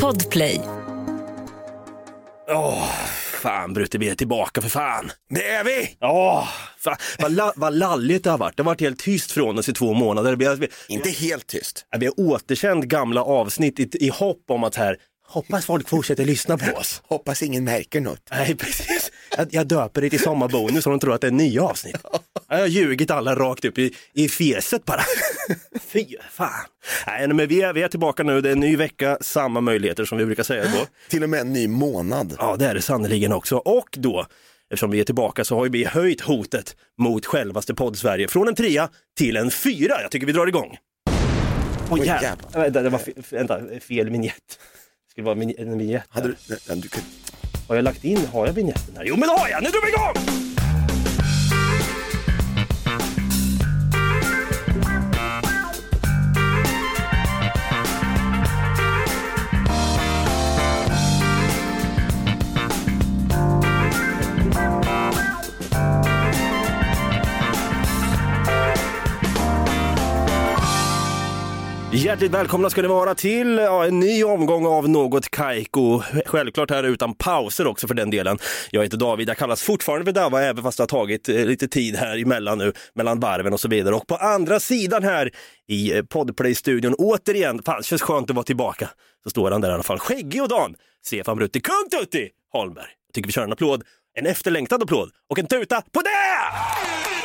Podplay. Åh, fan Brutte, vi är tillbaka för fan. Det är vi! Åh, fan. Vad, la, vad lalligt det har varit. Det har varit helt tyst från oss i två månader. Vi har, vi, Inte helt tyst. vi har återkänt gamla avsnitt i, i hopp om att här, hoppas folk fortsätter lyssna på oss. Hoppas ingen märker något. Nej, precis. Jag, jag döper det till sommarbonus så de tror att det är nya avsnitt. Jag har ljugit alla rakt upp i, i feset bara. Fy fan. Nej, men vi är, vi är tillbaka nu. Det är en ny vecka, samma möjligheter som vi brukar säga då. Till och med en ny månad. Ja, det är det sannerligen också. Och då, eftersom vi är tillbaka, så har vi höjt hotet mot självaste podd-Sverige från en trea till en fyra. Jag tycker vi drar igång. Åh Oj, jävlar. jävlar. Vänta, det var fe- vänta, fel vignett. Skulle vara en vignett. Hade du, nej, du, kan- Har jag lagt in, har jag vignetten här? Jo men det har jag, nu drar vi igång! Hjärtligt välkomna ska ni vara till ja, en ny omgång av Något Kaiko. Självklart här utan pauser också för den delen. Jag heter David, jag kallas fortfarande för Dava även fast det har tagit eh, lite tid här emellan nu, mellan varven och så vidare. Och på andra sidan här i eh, Podplay-studion, återigen, fan känns skönt att vara tillbaka. Så står han där i alla fall, skäggig och dan, Stefan Brutti, kung Tutti Holmberg. Jag tycker vi kör en applåd, en efterlängtad applåd och en tuta på det!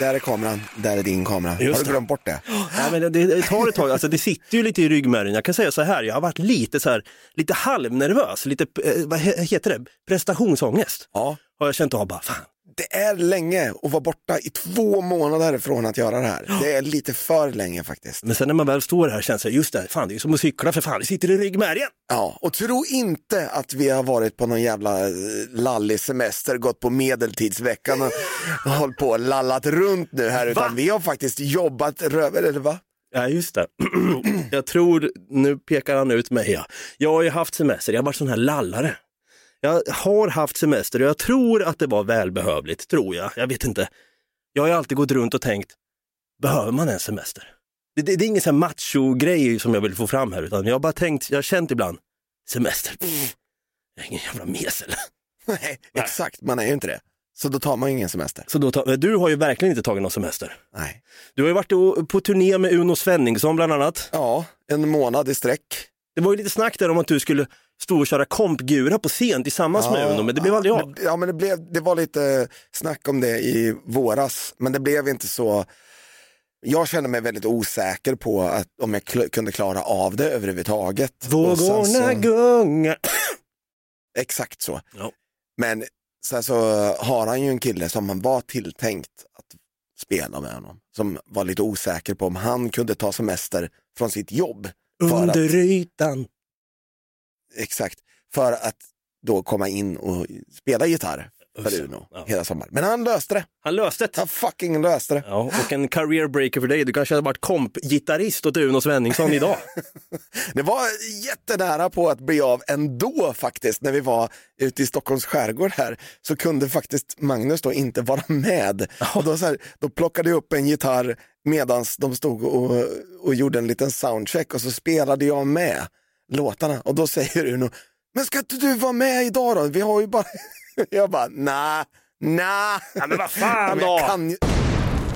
Där är kameran, där är din kamera. Just har du glömt bort det? Ja, men det, det tar ett tag, alltså det sitter ju lite i ryggmärgen. Jag kan säga så här, jag har varit lite så här, lite halvnervös, lite, eh, vad he- heter det, prestationsångest. Ja. Har jag känt av bara, fan. Det är länge att vara borta i två månader från att göra det här. Det är lite för länge faktiskt. Men sen när man väl står här känns det, just det, fan det är som att cykla för fan, det sitter i ryggmärgen. Ja, och tro inte att vi har varit på någon jävla eh, lallig semester, gått på medeltidsveckan och hållit på och lallat runt nu här, utan vi har faktiskt jobbat röver, eller va? Ja, just det. jag tror, nu pekar han ut mig. Ja. Jag har ju haft semester, jag har varit sån här lallare. Jag har haft semester och jag tror att det var välbehövligt, tror jag. Jag vet inte. Jag har ju alltid gått runt och tänkt, behöver man en semester? Det, det, det är ingen sån här macho-grej som jag vill få fram här, utan jag har bara tänkt, jag har känt ibland, semester, pff, jag är ingen jävla mesel. Nej, exakt, man är ju inte det. Så då tar man ju ingen semester. Så då tar, du har ju verkligen inte tagit någon semester. Nej. Du har ju varit på turné med Uno Svenningsson bland annat. Ja, en månad i sträck. Det var ju lite snack där om att du skulle stå och köra kompgura på scen tillsammans med Uno, men det blev aldrig av. Ja, men det, blev, det var lite snack om det i våras, men det blev inte så. Jag kände mig väldigt osäker på att, om jag kl- kunde klara av det överhuvudtaget. Vågorna så- gungar. Exakt så. Ja. Men sen så har han ju en kille som han var tilltänkt att spela med honom. Som var lite osäker på om han kunde ta semester från sitt jobb. För att, Under ytan. Exakt, för att då komma in och spela gitarr för Uno ja. hela sommaren. Men han löste det. Han löste det. Han fucking löste det. Ja, och en career breaker för dig. Du kanske hade varit kompgitarrist åt Uno Svenningsson idag. Det var jättenära på att bli av ändå faktiskt. När vi var ute i Stockholms skärgård här så kunde faktiskt Magnus då inte vara med. Och då, så här, då plockade jag upp en gitarr medan de stod och, och gjorde en liten soundcheck och så spelade jag med låtarna. Och då säger Uno, men ska inte du vara med idag då? Vi har ju bara... Jag bara, nah, nah. Ja, men vad fan Ja, då? kan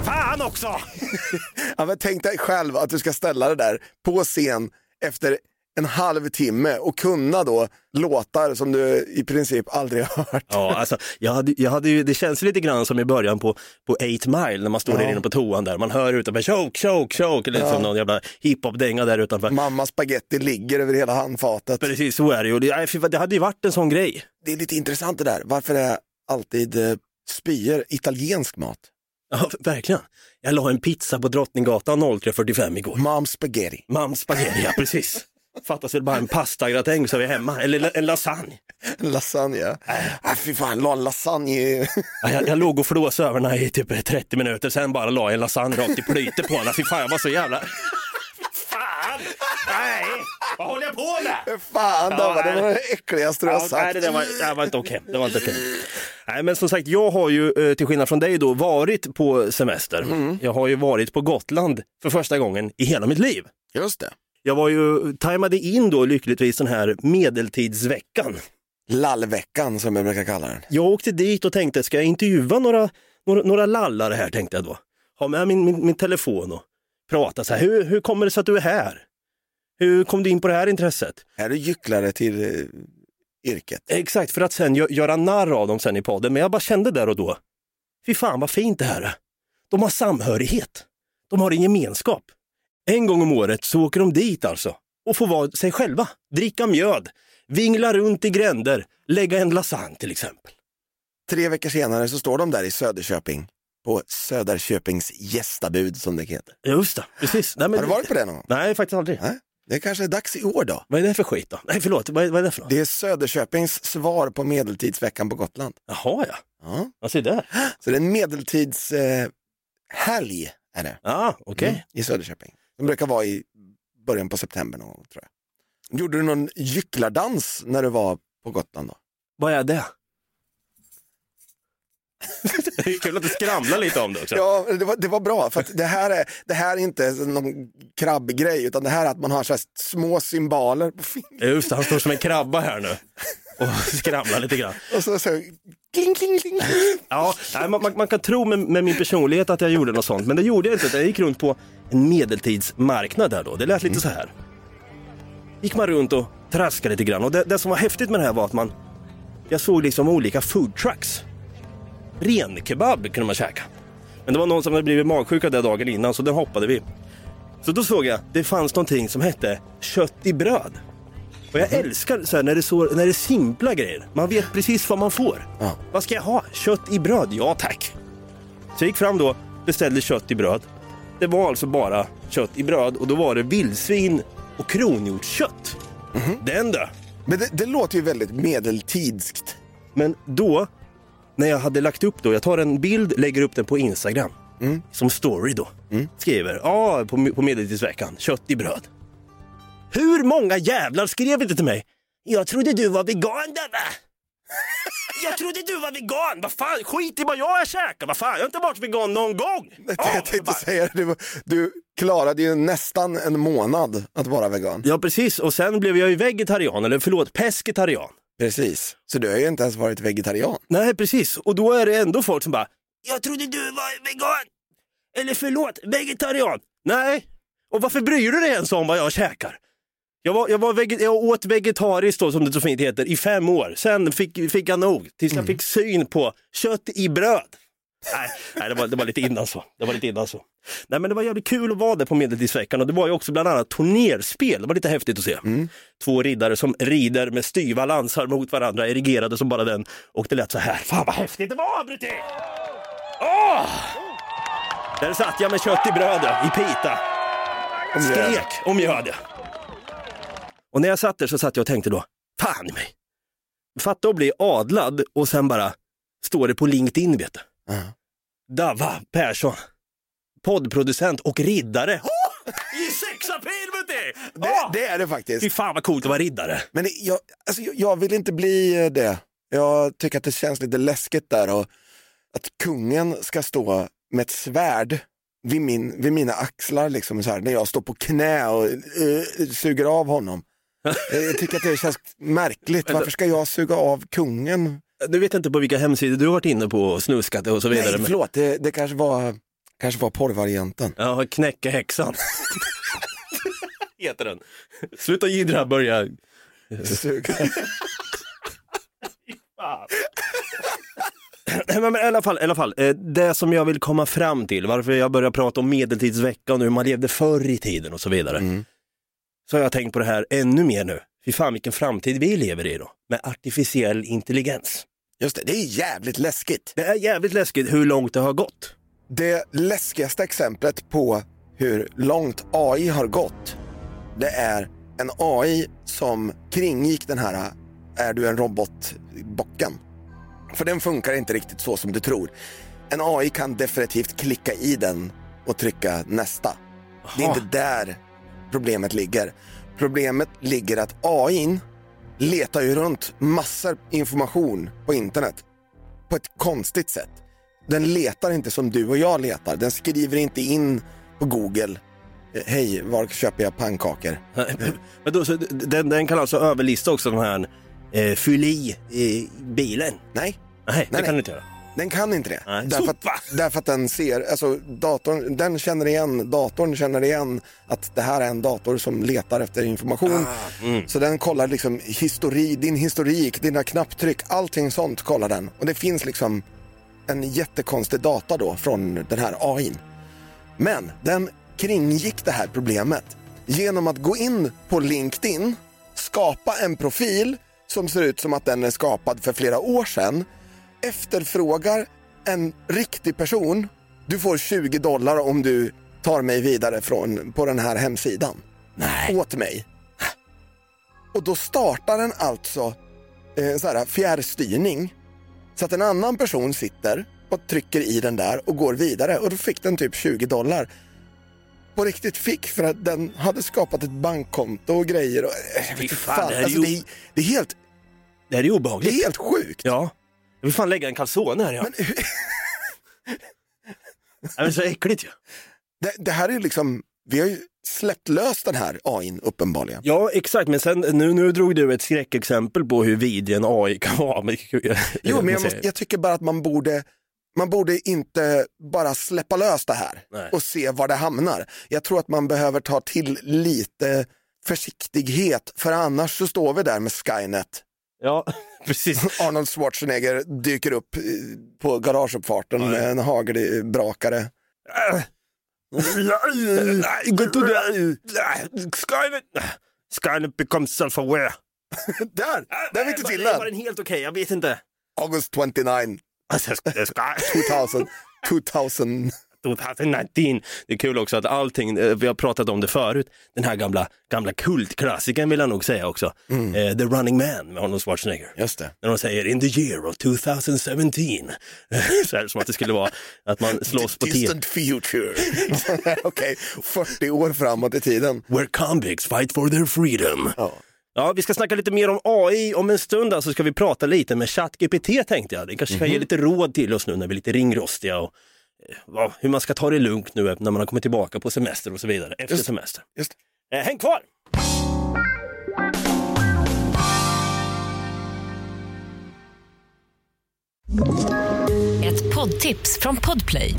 Fan också! Ja, men tänk dig själv att du ska ställa det där på scen efter en halvtimme och kunna då låtar som du i princip aldrig har hört. Ja, alltså, jag hade, jag hade ju, det känns lite grann som i början på, på 8 Mile när man står där inne på toan där. Man hör utanför choke, choke, choke, eller som någon jävla hiphop-dänga där utanför. Mamma spaghetti ligger över hela handfatet. Precis så är det ju. Det, det hade ju varit en sån grej. Det är lite intressant det där. Varför är alltid eh, spyor italiensk mat? Ja, verkligen. Jag la en pizza på Drottninggatan 03.45 igår. Mom spaghetti. Mam spaghetti, ja precis. Fattas väl bara en pastagratäng så är vi hemma, eller en lasagne. Lasagne. Äh, fy fan, la en lasagne. Ja, Jag, jag låg och flåsade över här i typ 30 minuter, sen bara la jag en lasagne rakt i plytet på den. Fy fan, jag var så jävla... Fan! Nej! Vad håller jag på med? Fan, det var det, var det äckligaste du har Ja, sagt. nej, det, var, det var inte okej. Det var inte okej. Nej, men som sagt, jag har ju eh, till skillnad från dig då varit på semester. Jag har ju varit på Gotland för första gången i hela mitt liv. Just det. Jag var ju, tajmade in då lyckligtvis den här medeltidsveckan. Lallveckan som jag brukar kalla den. Jag åkte dit och tänkte, ska jag intervjua några, några, några lallare här tänkte jag då. Ha med min, min, min telefon och prata så här, hur, hur kommer det sig att du är här? Hur kom du in på det här intresset? Är du gycklare till eh, yrket? Exakt, för att sen gö göra narr av dem sen i podden. Men jag bara kände där och då, fy fan vad fint det här är. De har samhörighet. De har en gemenskap. En gång om året så åker de dit alltså och får vara sig själva. Dricka mjöd, vingla runt i gränder, lägga en lasagne till exempel. Tre veckor senare så står de där i Söderköping på Söderköpings gästabud som det heter. Just det, precis. Nej, men... Har du varit på det någon gång? Nej, faktiskt aldrig. Nej. Det kanske är dags i år då. Vad är det för skit då? Nej, förlåt, vad är, vad är det för något? Det är Söderköpings svar på medeltidsveckan på Gotland. Jaha, ja. Ja. Se där. Så det är en medeltidshelg eh, är det. Ja, okej. Mm, I Söderköping. De brukar vara i början på september någon gång tror jag. Gjorde du någon gycklardans när du var på Gotland då? Vad är det? det är kul att du skramlar lite om det också. Ja, det var, det var bra för att det här är, det här är inte någon krabbgrej utan det här är att man har så här små symboler på fingret. Just det, han står som en krabba här nu och skramlar lite grann. Och så, så kling, kling, kling. Ja, nej, man, man, kan tro med, med min personlighet att jag gjorde något sånt, men det gjorde jag inte. Jag gick runt på en medeltidsmarknad där då. Det lät lite så här. Gick man runt och traskade lite grann och det, det som var häftigt med det här var att man, jag såg liksom olika food trucks. Renkebab kunde man käka. Men det var någon som hade blivit magsjuk det dagen innan så den hoppade vi. Så då såg jag, det fanns någonting som hette kött i bröd. Och jag älskar så här, när, det så, när det är simpla grejer. Man vet precis vad man får. Ja. Vad ska jag ha? Kött i bröd? Ja tack. Så jag gick fram då, beställde kött i bröd. Det var alltså bara kött i bröd och då var det vildsvin och kronhjortskött. Den då. Men det, det låter ju väldigt medeltidskt. Men då, när jag hade lagt upp då, jag tar en bild, lägger upp den på Instagram. Som story då. Skriver, ja på, på medeltidsveckan, kött i bröd. Hur många jävlar skrev inte till mig? Jag trodde du var vegan Dabbe. Jag trodde du var vegan. Vad fan, skit i vad jag käkar. Vad fan, jag har inte varit vegan någon gång. Jag Ja, tänkte säga det, du, du klarade ju nästan en månad att vara vegan. Ja precis, och sen blev jag ju vegetarian, eller förlåt, pescetarian. Precis, så du har ju inte ens varit vegetarian. Nej precis, och då är det ändå folk som bara Jag trodde du var vegan. Eller förlåt, vegetarian. Nej, och varför bryr du dig ens om vad jag käkar? Jag, var, jag, var veget, jag åt vegetariskt då, som det så fint heter, i fem år. Sen fick, fick jag nog, tills jag fick syn på kött i bröd. Nej, nej det, var, det var lite innan så. Det var lite innan så. Nej men det var jävligt kul att vara där på Medeltidsveckan och det var ju också bland annat turnerspel. Det var lite häftigt att se. Två riddare som rider med styva lansar mot varandra, erigerade som bara den. Och det lät så här. Fan vad häftigt det var Brutti! Åh! Där satt jag med kött i brödet, i pita. Om det är- Skrek och när jag satt där så satt jag och tänkte då, fan i mig. Fatta att bli adlad och sen bara står det på LinkedIn vet du. Ja. Dava Persson, poddproducent och riddare. Oh! I sexapil vet du! Det, Åh! det är det faktiskt. Fy fan vad coolt att vara riddare. Men jag, alltså, jag- vill inte bli det. Jag tycker att det känns lite läskigt där och att kungen ska stå med ett svärd vid, min, vid mina axlar liksom så här, när jag står på knä och eh, suger av honom. Eh, jag tycker att det känns märkligt. Varför ska jag suga av kungen? Du vet inte på vilka hemsidor du har varit inne på och snuskat och så vidare. Nej, förlåt, det, det kanske var, kanske var porrvarianten. Ja, knäcka häxan. Heter den. Sluta jiddra, börja. Suga. Men, men i alla fall, i alla fall eh, det som jag vill komma fram till, varför jag börjar prata om medeltidsveckan och hur man levde förr i tiden och så vidare. Mm. Så har jag tänkt på det här ännu mer nu. Fy fan vilken framtid vi lever i då, med artificiell intelligens. Just det, det är jävligt läskigt. Det är jävligt läskigt hur långt det har gått. Det läskigaste exemplet på hur långt AI har gått, det är en AI som kringgick den här är du en robot-bocken. För den funkar inte riktigt så som du tror. En AI kan definitivt klicka i den och trycka nästa. Det är inte där problemet ligger. Problemet ligger att AI letar ju runt massor information på internet på ett konstigt sätt. Den letar inte som du och jag letar. Den skriver inte in på Google hej, var köper jag pannkakor? Men då, så, den, den kan alltså överlista också den här eh, fyll i eh, bilen? Nej, Nej, det nej. kan du inte göra. Den kan inte det. Nej. Därför, att, därför att den ser, alltså datorn, den känner igen, datorn känner igen att det här är en dator som letar efter information. Så den kollar liksom histori, din historik, dina knapptryck, allting sånt kollar den. Och det finns liksom en jättekonstig data då från den här AIn. Men den kringgick det här problemet genom att gå in på LinkedIn, skapa en profil som ser ut som att den är skapad för flera år sedan, efterfrågar en riktig person. Du får 20 dollar om du tar mig vidare från, på den här hemsidan. Nej. Åt mig. Och då startar den alltså eh, så här, fjärrstyrning så att en annan person sitter och trycker i den där och går vidare och då fick den typ 20 dollar. På riktigt fick för att den hade skapat ett bankkonto och grejer. Och, eh, jag vet fan, fan, det är alltså, ju- det, är, det, är helt, Det här är det är obehagligt. helt sjukt. Ja. Jag vill fan lägga en calzone här. Ja. Men, Det är så äckligt ju. det, det här är ju liksom, vi har ju släppt lös den här AIn uppenbarligen. Ja, exakt. Men sen, nu, nu drog du ett skräckexempel på hur vidrig en AI kan vara. Men, Jo, men jag, måste, jag tycker bara att man borde, man borde inte bara släppa lös det här Nej. och se var det hamnar. Jag tror att man behöver ta till lite försiktighet, för annars så står vi där med Skynet. Ja, precis. Arnold Schwarzenegger dyker upp eh, på garageuppfarten med en hagelbrakare. Skynet... Becomes self-aware. Där, där är vi inte till Var den. den helt okej? Jag vet inte. August 29, Alltså, Sky... 2000. 2000. 2019. Det är kul också att allting, eh, vi har pratat om det förut, den här gamla, gamla kultklassikern vill jag nog säga också. Eh, The Running Man med Arnold Schwarzenegger. Just det. När de säger in the year of 2017. Så här, som att det skulle vara att man slåss på. Distant future. Okej, 40 år framåt i tiden. Where convicts fight for their freedom. Ja. Ja, vi ska snacka lite mer om AI om en stund, så alltså ska vi prata lite med ChatGPT tänkte jag. Det kanske kan ge lite råd till oss nu när vi är lite ringrostiga och hur man ska ta det lugnt nu när man har kommit tillbaka på semester och så vidare, efter Just- semester. Just Eh, häng kvar! Ett poddtips från Podplay.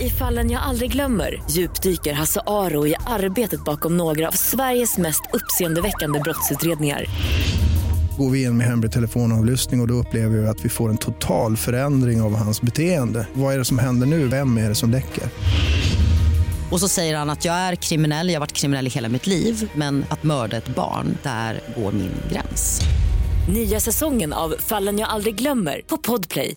I fallen jag aldrig glömmer djupdyker Hasse Aro i arbetet bakom några av Sveriges mest uppseendeväckande brottsutredningar. Går vi in med hemlig telefonavlyssning och, och då upplever vi att vi får en total förändring av hans beteende. Vad är det som händer nu? Vem är det som läcker? Och så säger han att jag är kriminell, jag har varit kriminell i hela mitt liv men att mörda ett barn, där går min gräns. Nya säsongen av Fallen jag aldrig glömmer på Podplay.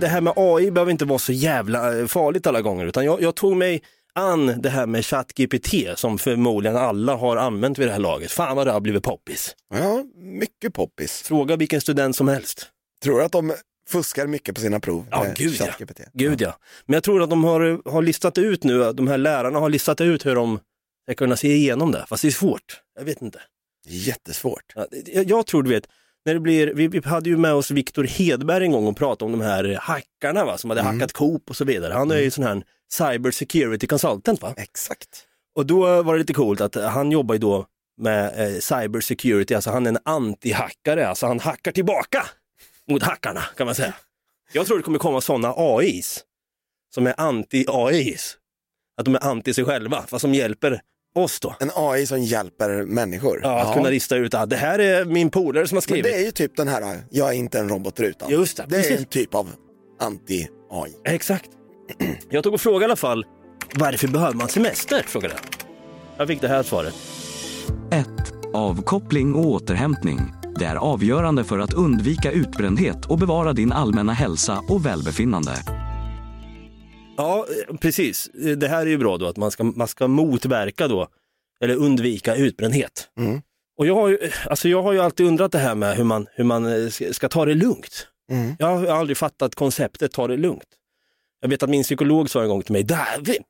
Det här med AI behöver inte vara så jävla eh, farligt alla gånger, utan jag, jag tog mig an det här med ChatGPT som förmodligen alla har använt vid det här laget. Fan vad det har blivit poppis. Ja, mycket poppis. Fråga vilken student som helst. Tror du att de fuskar mycket på sina prov? Ja, gud ja. Gud ja. Men jag tror att de har, har listat ut nu, de här lärarna har listat ut hur de ska kunna se igenom det. Fast det är svårt. Jag vet inte. Jättesvårt. Ja, Jag, jag tror du vet, när det blir, vi, vi hade ju med oss Viktor Hedberg en gång och pratade om de här hackarna va, som hade hackat Coop och så vidare. Han är ju sån här cyber security consultant va. Exakt. Och då var det lite coolt att han jobbar ju då med eh, cyber security, alltså han är en anti-hackare, alltså han hackar tillbaka mot hackarna kan man säga. Jag tror det kommer komma sådana AIs som är anti-AIs. Att de är anti sig själva, fast som hjälper oss då. En AI som hjälper människor. Ja, att kunna lista ut att det här är min polare som har Men skrivit. det är ju typ den här, jag är inte en robot rutan. Just det, det är en typ av anti-AI. Exakt. Jag tog och frågade i alla fall, varför behöver man semester? Frågade jag. Jag fick det här svaret. 1. Avkoppling och återhämtning. Det är avgörande för att undvika utbrändhet och bevara din allmänna hälsa och välbefinnande. Ja, precis. Det här är ju bra då, att man ska, man ska motverka då, eller undvika utbrändhet. Mm. Och jag har, ju, alltså jag har ju alltid undrat det här med hur man, hur man eh, ska, ta det lugnt. Mm. Jag har aldrig fattat konceptet ta det lugnt. Jag vet att min psykolog sa en gång till mig, David,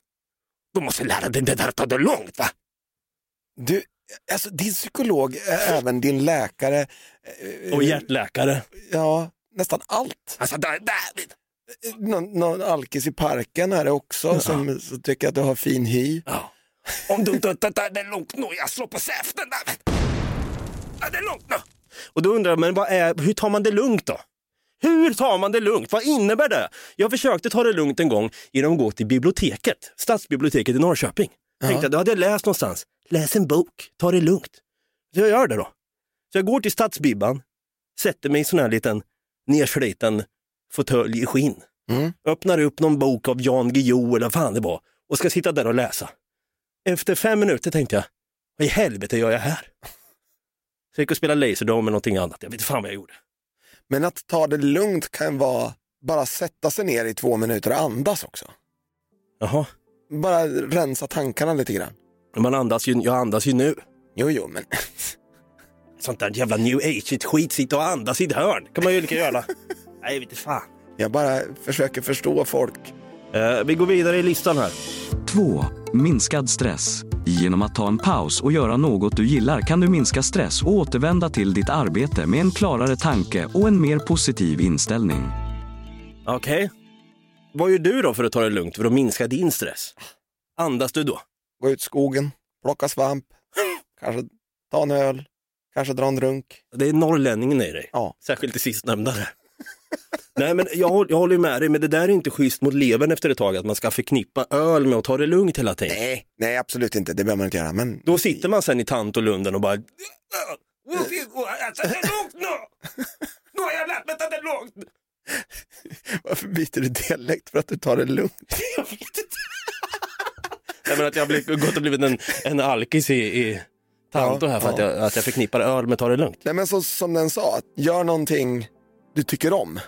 du måste lära dig det där att ta det lugnt va? Du, alltså din psykolog är även din läkare. eh, Och hjärtläkare. Ja, nästan allt. Alltså Da- David, någon, någon alkis i parken är det också som, som tycker att du har fin hy. Om du inte tar det lugnt nu, jag slår på säften där. Ja, det är lugnt nu. Och då undrar jag, men vad är, hur tar man det lugnt då? Hur tar man det lugnt? Vad innebär det? Jag försökte ta det lugnt en gång genom att gå till biblioteket, stadsbiblioteket i Norrköping. Tänkte att hade jag läst någonstans, läs en bok, ta det lugnt. Så jag gör det då. Så jag går till stadsbibban, sätter mig i sån här liten nersliten fåtölj i skinn. Mm. Öppnar upp någon bok av Jan Guillou eller vad fan det var och ska sitta där och läsa. Efter fem minuter tänkte jag, vad i helvete gör jag här? Så jag gick och spelade Laserdome eller någonting annat, jag vet inte fan vad jag gjorde. Men att ta det lugnt kan vara bara sätta sig ner i två minuter och andas också. Jaha, Bara rensa tankarna lite grann. man andas ju, jag andas ju nu. Jo, jo, men Sånt där jävla new age skit, sitta och andas i ett hörn, kan man ju lika göra. Nej, inte fan. jag bara försöker förstå folk. Eh, vi går vidare i listan här. 2. Minskad stress. Genom att ta en paus och göra något du gillar kan du minska stress och återvända till ditt arbete med en klarare tanke och en mer positiv inställning. Okej. Vad gör du då för att ta det lugnt, för att minska din stress? Andas du då? Gå ut i skogen, plocka svamp, kanske ta en öl, kanske dra en runk. Det är norrlänningen i dig. Ja. Särskilt det sistnämnda. där. Nej men jag, jag håller med dig, men det där är inte schysst mot levern efter ett tag, att man ska förknippa öl med att ta det lugnt hela tiden. Nej, nej absolut inte, det behöver man inte göra. Men Då sitter man sen i Tantolunden och bara... "Alltså, det lugnt nu! Nu har jag lärt mig att det lugnt! varför byter du dialekt för att du tar det lugnt? Jag vet inte. Nej, men att jag har blivit, gått och blivit en, en alkis i, i Tanto här för att, Ja, jag, att jag förknippar öl med ta det lugnt. Nej men så, som den sa, att gör någonting du tycker om.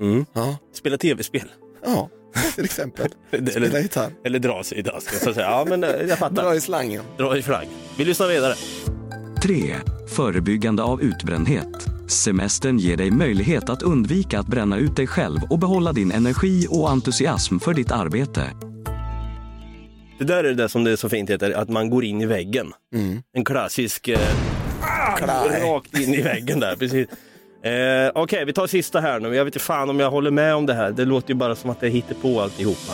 Mm. Ja, Spela tv-spel. ja till exempel. Eller, Spela gitarr, eller dra sig i dasken. Så att säga. Ja men eh, jag fattar. dra i slangen. Dra i flagg. Vi lyssnar vidare. 3. Förebyggande av utbrändhet. Semestern ger dig möjlighet att undvika att bränna ut dig själv och behålla din energi och entusiasm för ditt arbete. Det där är det som det så fint heter, att man går in i väggen. Mm. En klassisk... Eh, Klaj. rakt in i väggen där, precis. Eh, Okej, vi tar sista här nu. Jag vet inte fan om jag håller med om det här. Det låter ju bara som att det hittar på alltihopa.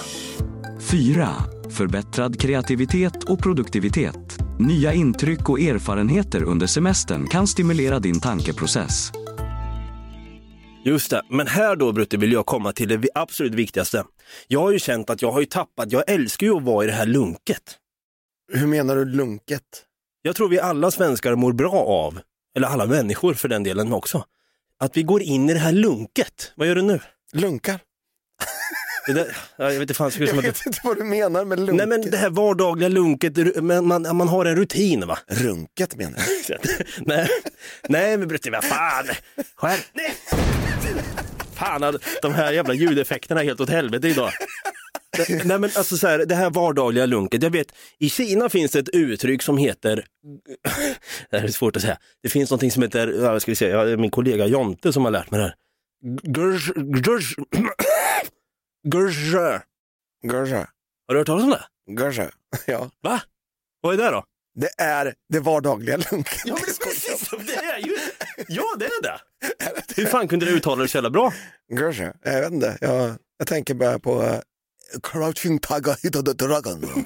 4. Förbättrad kreativitet och produktivitet. Nya intryck och erfarenheter under semestern kan stimulera din tankeprocess. Just det, men här då Brutte vill jag komma till det vi- absolut viktigaste. Jag har ju känt att jag har ju tappat, jag älskar ju att vara i det här lunket. Hur menar du lunket? Jag tror vi alla svenskar mår bra av, eller alla människor för den delen också, att vi går in i det här lunket. Vad gör du nu? Lunkar? Det där, ja, jag vet inte fan, Jag som att vet inte vad du menar med lunket. Nej men det här vardagliga lunket, men man, man har en rutin va? Runket menar jag. nej, nej men Brutte, vad fan, skärpning! Fan, de här jävla ljudeffekterna är helt åt helvete idag. Nej men alltså så här, det här vardagliga lunket, jag vet i Kina finns det ett uttryck som heter, det här är svårt att säga, det finns någonting som heter, vad ska vi säga, min kollega Jonte som har lärt mig det här. Gurj. Gurja. Har du hört talas om det? Gurja. Ja. Va? Vad är det då? Det är det vardagliga lunket. Ja, men det, är precis, det är ju, ja det är det. Hur fan kunde du uttala det så jävla bra? Gurja. Jag vet inte. Jag, jag tänker bara på uh, Crouching Tiger Hit the Dragon.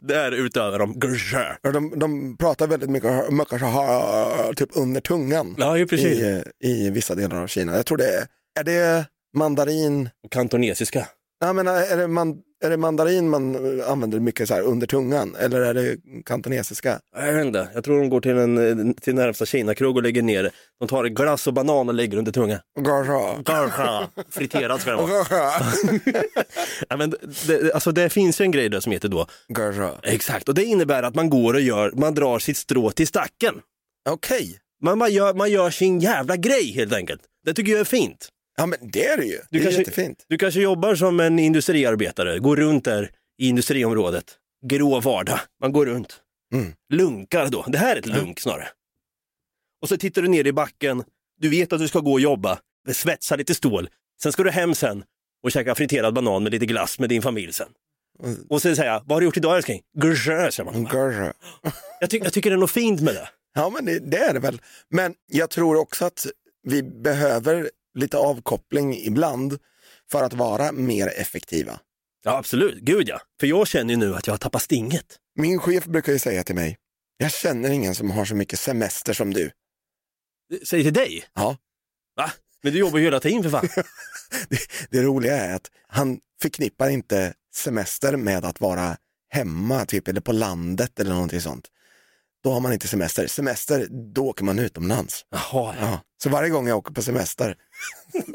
Där utövar de grrr. de, de pratar väldigt mycket, här, typ under tungan Ja, ju precis. i, i vissa delar av Kina. Jag tror det är, är det mandarin, Och kantonesiska. Nej, men är, det man, är det mandarin man använder mycket så här under tungan eller är det kantonesiska? Jag vet inte, jag tror de går till, en, till närmsta Kina-krog och lägger ner det. De tar glass och banan och lägger under tungan. Gurja. Grrr. Friterad ska den vara. Ja, men det, alltså det finns ju en grej där som heter då, Gurja. exakt, och det innebär att man går och gör, man drar sitt strå till stacken. Okej, Man, man, gör, man gör sin jävla grej helt enkelt. Det tycker jag är fint. Ja men det är det ju. Du det är kanske- jättefint. Du kanske jobbar som en industriarbetare, går runt där i industriområdet. Grå vardag, man går runt. Mm. Lunkar då, det här är ett lunk snarare. Och så tittar du ner i backen, du vet att du ska gå och jobba, svetsa lite stål. Sen ska du hem sen och käka friterad banan med lite glass med din familj sen. Och sen säga, vad har du gjort idag älskling? Grrrr, säger man. Jag, ty- jag tycker det är något fint med det. Ja men det, det är det väl. Men jag tror också att vi behöver lite avkoppling ibland för att vara mer effektiva. Ja, absolut. Gud ja. För jag känner ju nu att jag har tappat stinget. Min chef brukar ju säga till mig, jag känner ingen som har så mycket semester som du. Säg till dig? Ja. Va? Men du jobbar ju hela tiden för fan. Det, det roliga är att han förknippar inte semester med att vara hemma, typ, eller på landet eller någonting sånt. Då har man inte semester. Semester, då åker man utomlands. Jaha, ja. Ja. Så varje gång jag åker på semester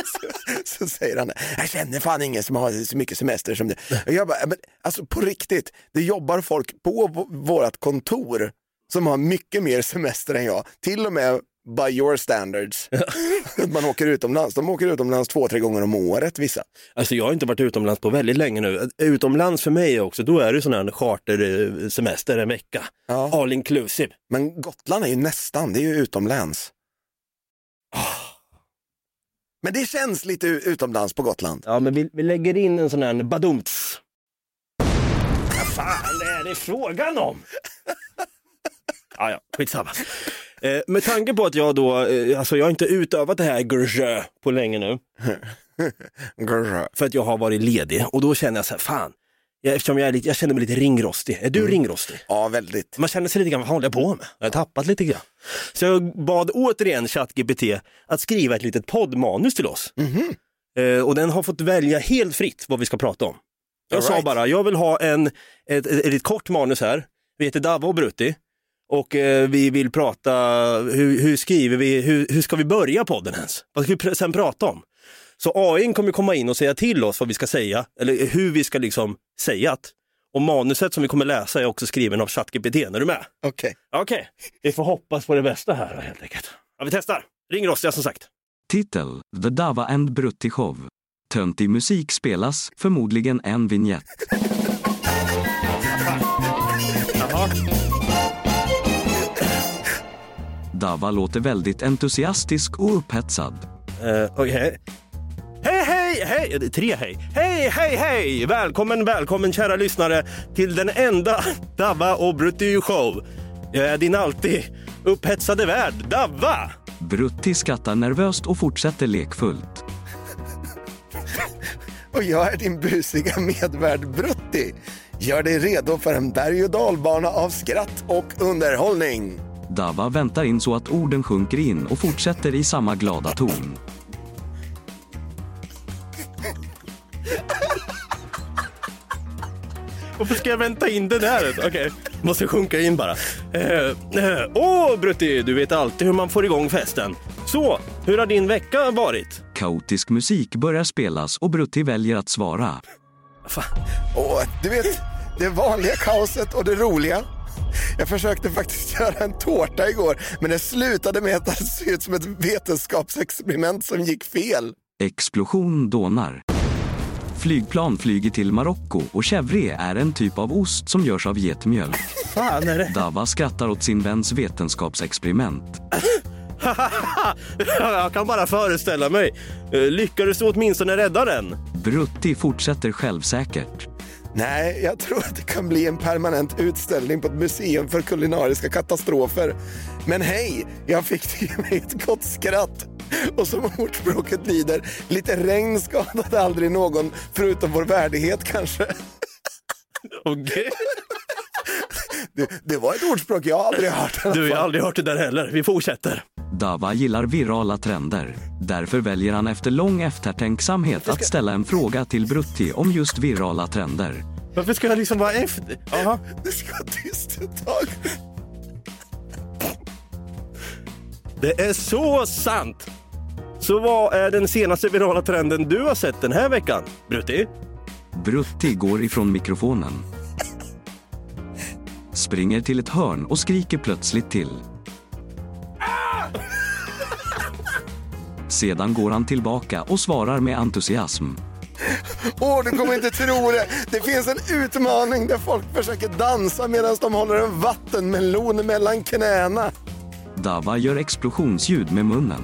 så, så säger han, jag känner fan ingen som har så mycket semester som du. Och jag bara, men, alltså på riktigt, det jobbar folk på vårt kontor som har mycket mer semester än jag. Till och med by your standards. Att man åker utomlands. De åker utomlands två, tre gånger om året vissa. Alltså jag har inte varit utomlands på väldigt länge nu. Utomlands för mig också, då är det sån här chartersemester en vecka. Ja. All inclusive. Men Gotland är ju nästan, det är ju utomlands. Men det känns lite utomlands på Gotland. Ja, men vi, vi lägger in en sån här badumts. Vad fan är det frågan om? Ja, ja, skitsamma. Eh, med tanke på att jag då, eh, alltså jag har inte utövat det här grjö på länge nu, Grrr. för att jag har varit ledig och då känner jag så här, fan, jag, eftersom jag, är lite, jag känner mig lite ringrostig. Är du ringrostig? Ja, väldigt. Man känner sig lite grann, vad håller jag på med? Jag har tappat lite grann. Så jag bad återigen ChatGPT att skriva ett litet poddmanus till oss. Eh, och den har fått välja helt fritt vad vi ska prata om. Jag All sa right. bara, jag vill ha en, ett, ett, ett kort manus här. Vi heter Dava och Brutti. Och eh, vi vill prata, hur, hur skriver vi, hur, hur ska vi börja podden ens? Vad ska vi pr- sen prata om? Så AI kommer komma in och säga till oss vad vi ska säga, eller hur vi ska liksom säga att. Och manuset som vi kommer läsa är också skriven av ChatGPT, är du med? Okej. Okej, vi får hoppas på det bästa här helt enkelt. Ja, vi testar. Ring Rostiga som sagt. Titel The Dava and Brutti Show. Töntig musik spelas, förmodligen en vignett. Jaha. Dava låter väldigt entusiastisk och upphetsad. Uh, Okej. Hej, hej, hej! Det är tre hej. Hej, hej, hej! Välkommen, välkommen kära lyssnare till den enda Davva och Brutti show. Jag är din alltid upphetsade värd, Davva! Brutti skrattar nervöst och fortsätter lekfullt. Och jag är din busiga medvärd Brutti. Gör dig redo för en berg och dalbana av skratt och underhållning. Dava väntar in så att orden sjunker in och fortsätter i samma glada ton. Varför ska jag vänta in det där? Okej, måste sjunka in bara. Åh, eh, eh, åh, Brutti, du vet alltid hur man får igång festen. Så, hur har din vecka varit? Kaotisk musik börjar spelas och Brutti väljer att svara. Fan. Och du vet, det vanliga kaoset och det roliga. Jag försökte faktiskt göra en tårta igår, men det slutade med att det ser ut som ett vetenskapsexperiment som gick fel. Explosion dånar. Flygplan flyger till Marocko och chèvre är en typ av ost som görs av getmjölk. Fan är det? Dava skrattar åt sin väns vetenskapsexperiment. jag kan bara föreställa mig. Eh, Lyckades du åtminstone rädda den? Brutti fortsätter självsäkert. Nej, jag tror att det kan bli en permanent utställning på ett museum för kulinariska katastrofer. Men hej, jag fick till mig ett gott skratt. Och som ordspråket lyder, lite regn skadade aldrig någon förutom vår värdighet kanske. Okej. Det, det var ett ordspråk jag aldrig hört. Du, jag har aldrig hört det där heller. Vi fortsätter. Dava gillar virala trender. Därför väljer han efter lång eftertänksamhet att ställa en fråga till Brutti om just virala trender. Varför ska jag liksom vara efter? Jaha. Det ska vara tyst ett tag. Det är så sant! Så vad är den senaste virala trenden du har sett den här veckan, Brutti? Brutti går ifrån mikrofonen. Springer till ett hörn och skriker plötsligt till. Sedan går han tillbaka och svarar med entusiasm. Åh, du kommer inte tro det. Det finns en utmaning där folk försöker dansa medan de håller en vattenmelon mellan knäna. Dava gör explosionsljud med munnen.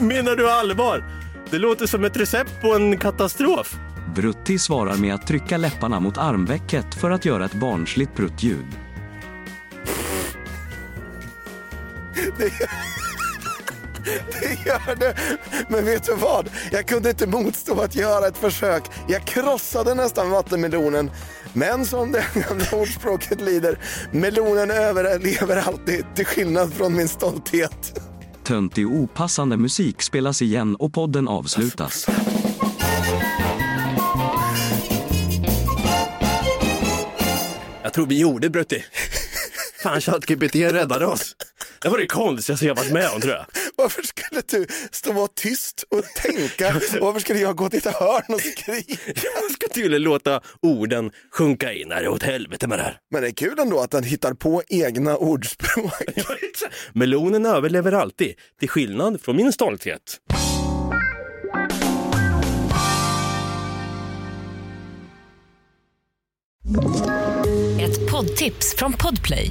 Menar du allvar? Det låter som ett recept på en katastrof. Brutti svarar med att trycka läpparna mot armvecket för att göra ett barnsligt pruttljud. gör det. Men vet du vad? Jag kunde inte motstå att göra ett försök. Jag krossade nästan vattenmelonen. Men som det gamla ordspråket lyder, melonen överlever alltid till skillnad från min stolthet. Töntig opassande musik spelas igen och podden avslutas. Jag tror vi gjorde Brutti. Fan, ChatGPT räddade oss. Det var det konstigaste jag varit med om tror jag. Varför skulle du stå och vara tyst och tänka? Varför skulle jag gå till ett hörn och skrika? Jag ska tydligen låta orden sjunka in. Nej, det är åt helvete med det här. Men det är kul ändå att han hittar på egna ordspråk. Melonen överlever alltid, till skillnad från min stolthet. Ett poddtips från Podplay.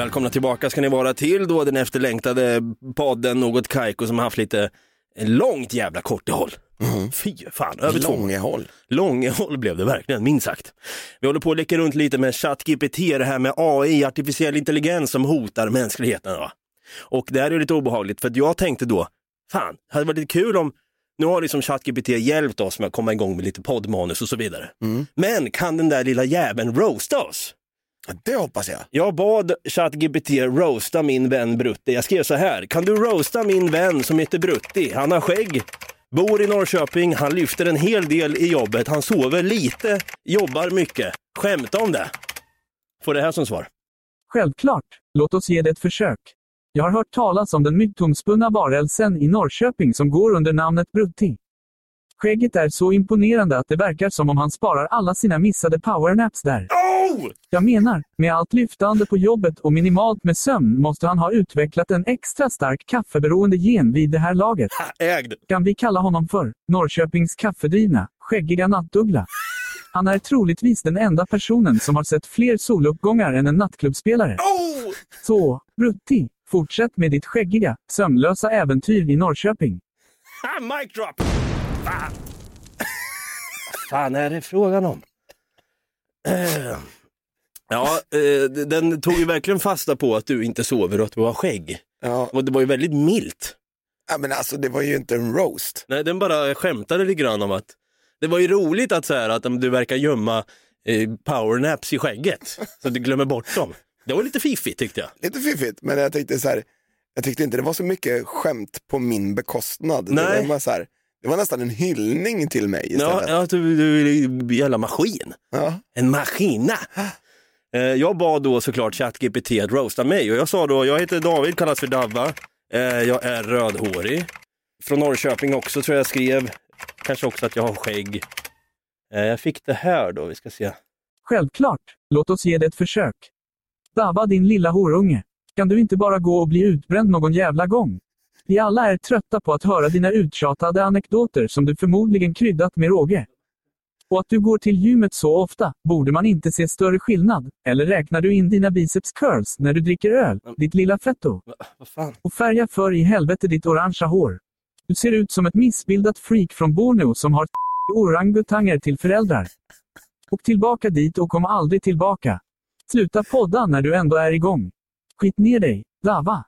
Välkomna tillbaka ska ni vara till då den efterlängtade podden Något Kaiko som har haft lite långt jävla kortehåll. Fy fan, över två Långehåll. Långehåll blev det verkligen, minst sagt. Vi håller på att leka runt lite med ChatGPT, det här med AI, artificiell intelligens som hotar mänskligheten. Va? Och det här är lite obehagligt för att jag tänkte då, fan, det hade varit lite kul om nu har liksom ChatGPT hjälpt oss med att komma igång med lite poddmanus och så vidare. Men kan den där lilla jäveln roasta oss? Det hoppas jag. Jag bad ChatGPT roasta min vän Brutti. Jag skrev så här, kan du roasta min vän som heter Brutti? Han har skägg, bor i Norrköping, han lyfter en hel del i jobbet, han sover lite, jobbar mycket. Skämta om det. Får det här som svar. Självklart, låt oss ge det ett försök. Jag har hört talas om den mytomspunna varelsen i Norrköping som går under namnet Brutti. Skägget är så imponerande att det verkar som om han sparar alla sina missade powernaps där. Oh! Jag menar, med allt lyftande på jobbet och minimalt med sömn måste han ha utvecklat en extra stark kaffeberoende gen vid det här laget. Ha, ägd. Kan vi kalla honom för Norrköpings kaffedrivna, skäggiga nattuggla? Han är troligtvis den enda personen som har sett fler soluppgångar än en nattklubbspelare. Oh! Så, Brutti, fortsätt med ditt skäggiga, sömnlösa äventyr i Norrköping. Ha, mic drop! Fan. fan är det frågan om? Ja, eh, den tog ju verkligen fasta på att du inte sover och att du har skägg. Ja. Och det var ju väldigt milt. ja, men alltså det var ju inte en roast. Nej, den bara skämtade lite grann om att det var ju roligt att, så här, att du verkar gömma eh, powernaps i skägget så att du glömmer bort dem. Det var lite fiffigt tyckte jag. Lite fiffigt, men jag tyckte så här, jag tyckte inte det var så mycket skämt på min bekostnad. Det Nej. var, bara så här, det var nästan en hyllning till mig Ja, istället. ja du, du är en jävla maskin. Ja. En maskina. Eh, Jag bad då såklart ChatGPT att roasta mig och jag sa då, jag heter David, kallas för Davva. Eh, Jag är rödhårig. Från Norrköping också tror jag skrev. Kanske också att jag har skägg. Eh, Jag fick det här då, vi ska se. Självklart, låt oss ge det ett försök. Dava din lilla horunge. Kan du inte bara gå och bli utbränd någon jävla gång? Vi alla är trötta på att höra dina uttjatade anekdoter som du förmodligen kryddat med råge. Och att du går till gymmet så ofta, borde man inte se större skillnad? Eller räknar du in dina biceps curls när du dricker öl, ditt lilla fetto? Och färga för i helvete ditt orangea hår. Du ser ut som ett missbildat freak från Borneo som har orangutanger till föräldrar. Och tillbaka dit och kom aldrig tillbaka. Sluta podda när du ändå är igång. Skit ner dig, Dava.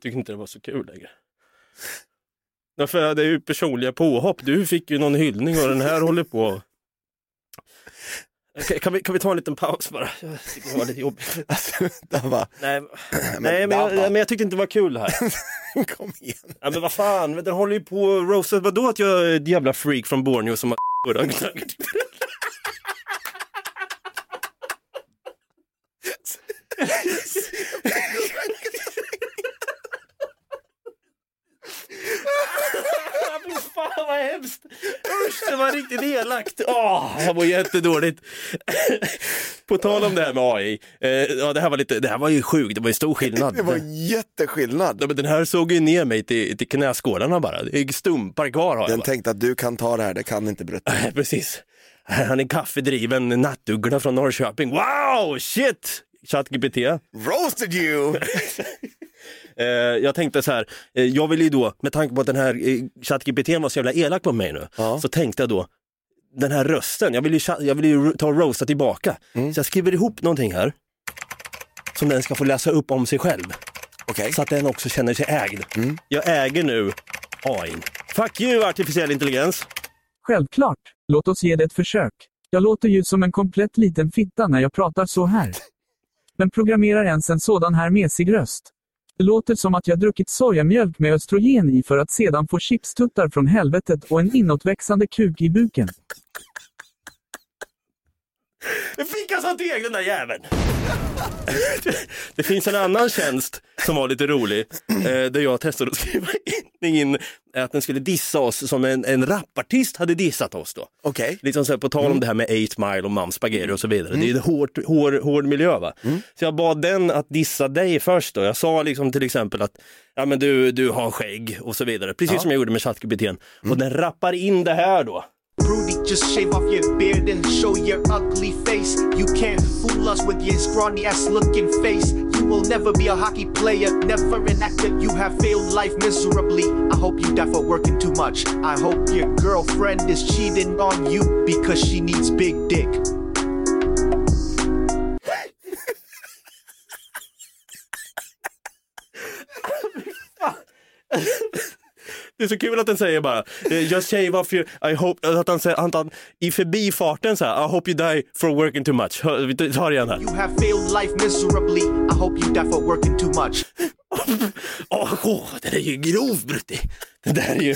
Jag tycker inte det var så kul längre. Därför det är ju personliga påhopp. Du fick ju någon hyllning och den här håller på. Kan- vi, kan vi ta en liten paus bara? Jag tycker det var lite jobbigt. Alltså, var, Nej, nej men, jag, men jag tyckte inte det var kul här. kom igen. Ja, men vad fan, men den håller ju på och roastar. Vadå att jag är ett jävla freak från Borneo som har orangutanger till Fy fan vad hemskt! Usch, det var riktigt elakt. Åh, jag mår jättedåligt. På tal om det här med AI, eh, ja, det, här var lite, det här var ju sjukt, det var ju stor skillnad. Det var jätteskillnad. Ja, men den här såg ju ner mig till, till knäskålarna bara, det är stumpar kvar har jag Den bara. tänkte att du kan ta det här, det kan inte Brutte. Nej, Precis. Han är kaffedriven nattuggla från Norrköping. Wow, shit! ChatGPT. Roasted you! Eh, jag tänkte så här, eh, jag vill ju då, med tanke på att den här eh, ChatGPT var så jävla elak på mig nu, Ja. så tänkte jag då, den här rösten, jag vill ju, jag vill ju ta och roasta tillbaka. Mm. Så jag skriver ihop någonting här, som den ska få läsa upp om sig själv. Okej. Så att den också känner sig ägd. Mm. Jag äger nu AI. Fuck you artificiell intelligens. Självklart. Låt oss ge det ett försök. Jag låter ju som en komplett liten fitta när jag pratar så här. Men programmerar ens en sådan här mesig röst? Det låter som att jag druckit sojamjölk med östrogen i för att sedan få chipstuttar från helvetet och en inåtväxande kuk i buken. Jag fick alltså deg den där jäveln. Det finns en annan tjänst som var lite rolig, eh, där jag testade att skriva in, in att den skulle dissa oss som en, en rapartist hade dissat oss då. Okej. Liksom så här, på tal om det här med 8 mile och Spaghetti och så vidare. Det är en hård, hård, hård miljö va. Så jag bad den att dissa dig först då. Jag sa liksom till exempel att ja, men du, du har skägg och så vidare. Precis som jag gjorde med ChatGPT. Och den rappar in det här då. Rudy, just shave off your beard and show your ugly face. You can't fool us with your scrawny ass looking face. You will never be a hockey player, never an actor. You have failed life miserably. I hope you die for working too much. I hope your girlfriend is cheating on you because she needs big dick. Det är så kul att den säger bara, eh, just shave off your, I hope, att han säger, att han, i förbifarten så här, I hope you die for working too much. Vi tar det igen här. You have failed life miserably. I hope you die for working too much. Åh, åh, det där är ju grov Brutti. Det där är ju...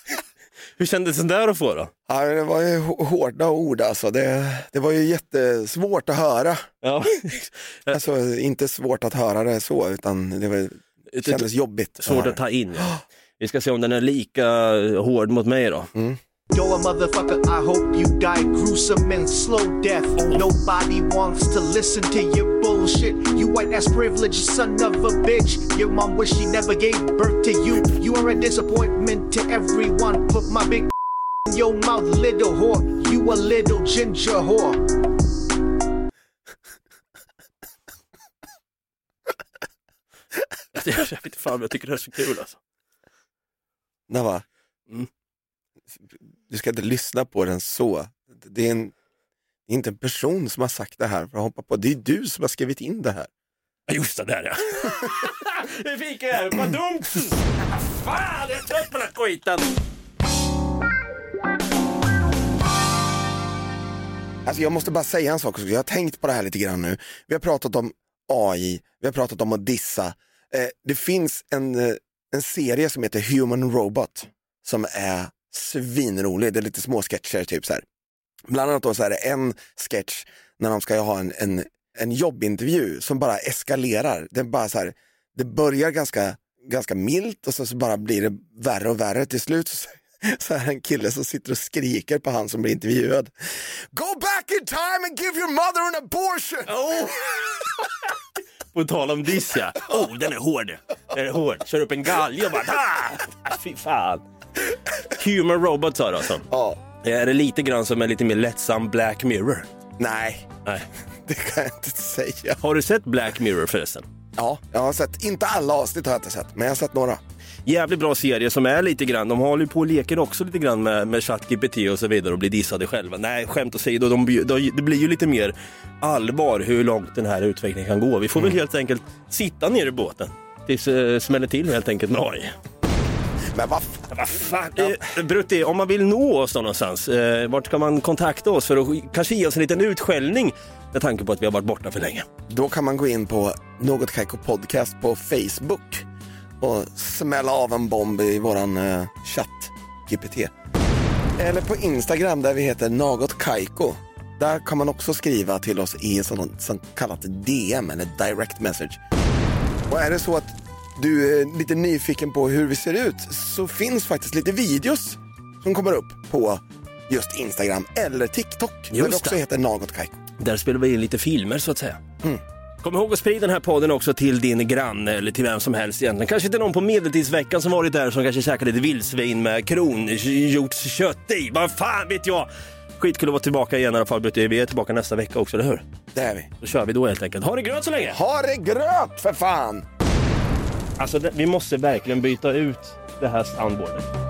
Hur kändes den där att få då? Ja, det var ju hå- hårda ord alltså. Det, det var ju jättesvårt att höra. Ja. Alltså inte svårt att höra det så, utan det, var, det kändes jobbigt. Svårt att ta in. Ja. Vi ska se om den är lika hård mot mig då. Yo, a motherfucker, I hope you die gruesome and slow death. Nobody wants to listen to your bullshit. You white ass privileged son of a bitch. Your mom wish she never gave birth to you. You are a disappointment to everyone. Put my big in your mouth, little whore. You a little ginger whore. Jag vet inte fan, jag tycker det är så kul alltså. Nava, Mm. du ska inte lyssna på den så. Det är, en, det är inte en person som har sagt det här för att hoppa på. Det är du som har skrivit in det här. Ja, Just det, där ja. Det fick jag, vad dumt! Fan, jag är trött på den här skiten! Alltså jag måste bara säga en sak, jag har tänkt på det här lite grann nu. Vi har pratat om AI, vi har pratat om att dissa. Eh, det finns en, eh, en serie som heter Human Robot som är svinrolig, det är lite små sketcher typ så här. Bland annat då så är det en sketch när de ska ha en, en, en jobbintervju som bara eskalerar. Det, bara så här, det börjar ganska, ganska milt och så, så bara blir det värre och värre. Till slut så, så är det en kille som sitter och skriker på han som blir intervjuad. Go back in time and give your mother an abortion! Oh. På tal om diss ja. Oh, den är hård. Den är hård. Kör upp en galge och bara ah! Fy fan. Human Robot sa du alltså. Ja, Är det lite grann som en lite mer lättsam Black Mirror? nej, Nej. det kan jag inte säga. Har du sett Black Mirror förresten? Ja, jag har sett, inte alla avsnitt har jag inte sett, men jag har sett några. Jävligt bra serie som är lite grann, de håller ju på och leker också lite grann med, med ChatGPT och så vidare och blir dissade själva. Nej, skämt åsido, de, de, det blir ju lite mer allvar hur långt den här utvecklingen kan gå. Vi får väl helt enkelt sitta ner i båten tills det smäller till helt enkelt med AI. Men vad fan, fan? Eh, Brutti, om man vill nå oss någonstans, eh, vart ska man kontakta oss för att kanske ge oss en liten utskällning med tanke på att vi har varit borta för länge? då kan man gå in på Något Kaiko Podcast på Facebook och smälla av en bomb i våran eh, chatt, GPT. Eller på Instagram där vi heter Något Kaiko. Där kan man också skriva till oss i en sån, sån kallat DM eller direct message. Och är det så att du är lite nyfiken på hur vi ser ut så finns faktiskt lite videos som kommer upp på just Instagram eller TikTok. där vi Just också det. heter Något Kaiko. Där spelar vi in lite filmer så att säga. Kom ihåg att sprida den här podden också till din granne eller till vem som helst egentligen. Kanske till någon på medeltidsveckan som varit där som kanske käkar lite vildsvin med kronhjortskött i. Vad fan vet jag! Skitkul att vara tillbaka igen i alla fall. Vi är tillbaka nästa vecka också, eller hur? Det är vi. Då kör vi då helt enkelt. Ha det gröt så länge! Ha det gröt för fan! Alltså, vi måste verkligen byta ut det här soundboardet.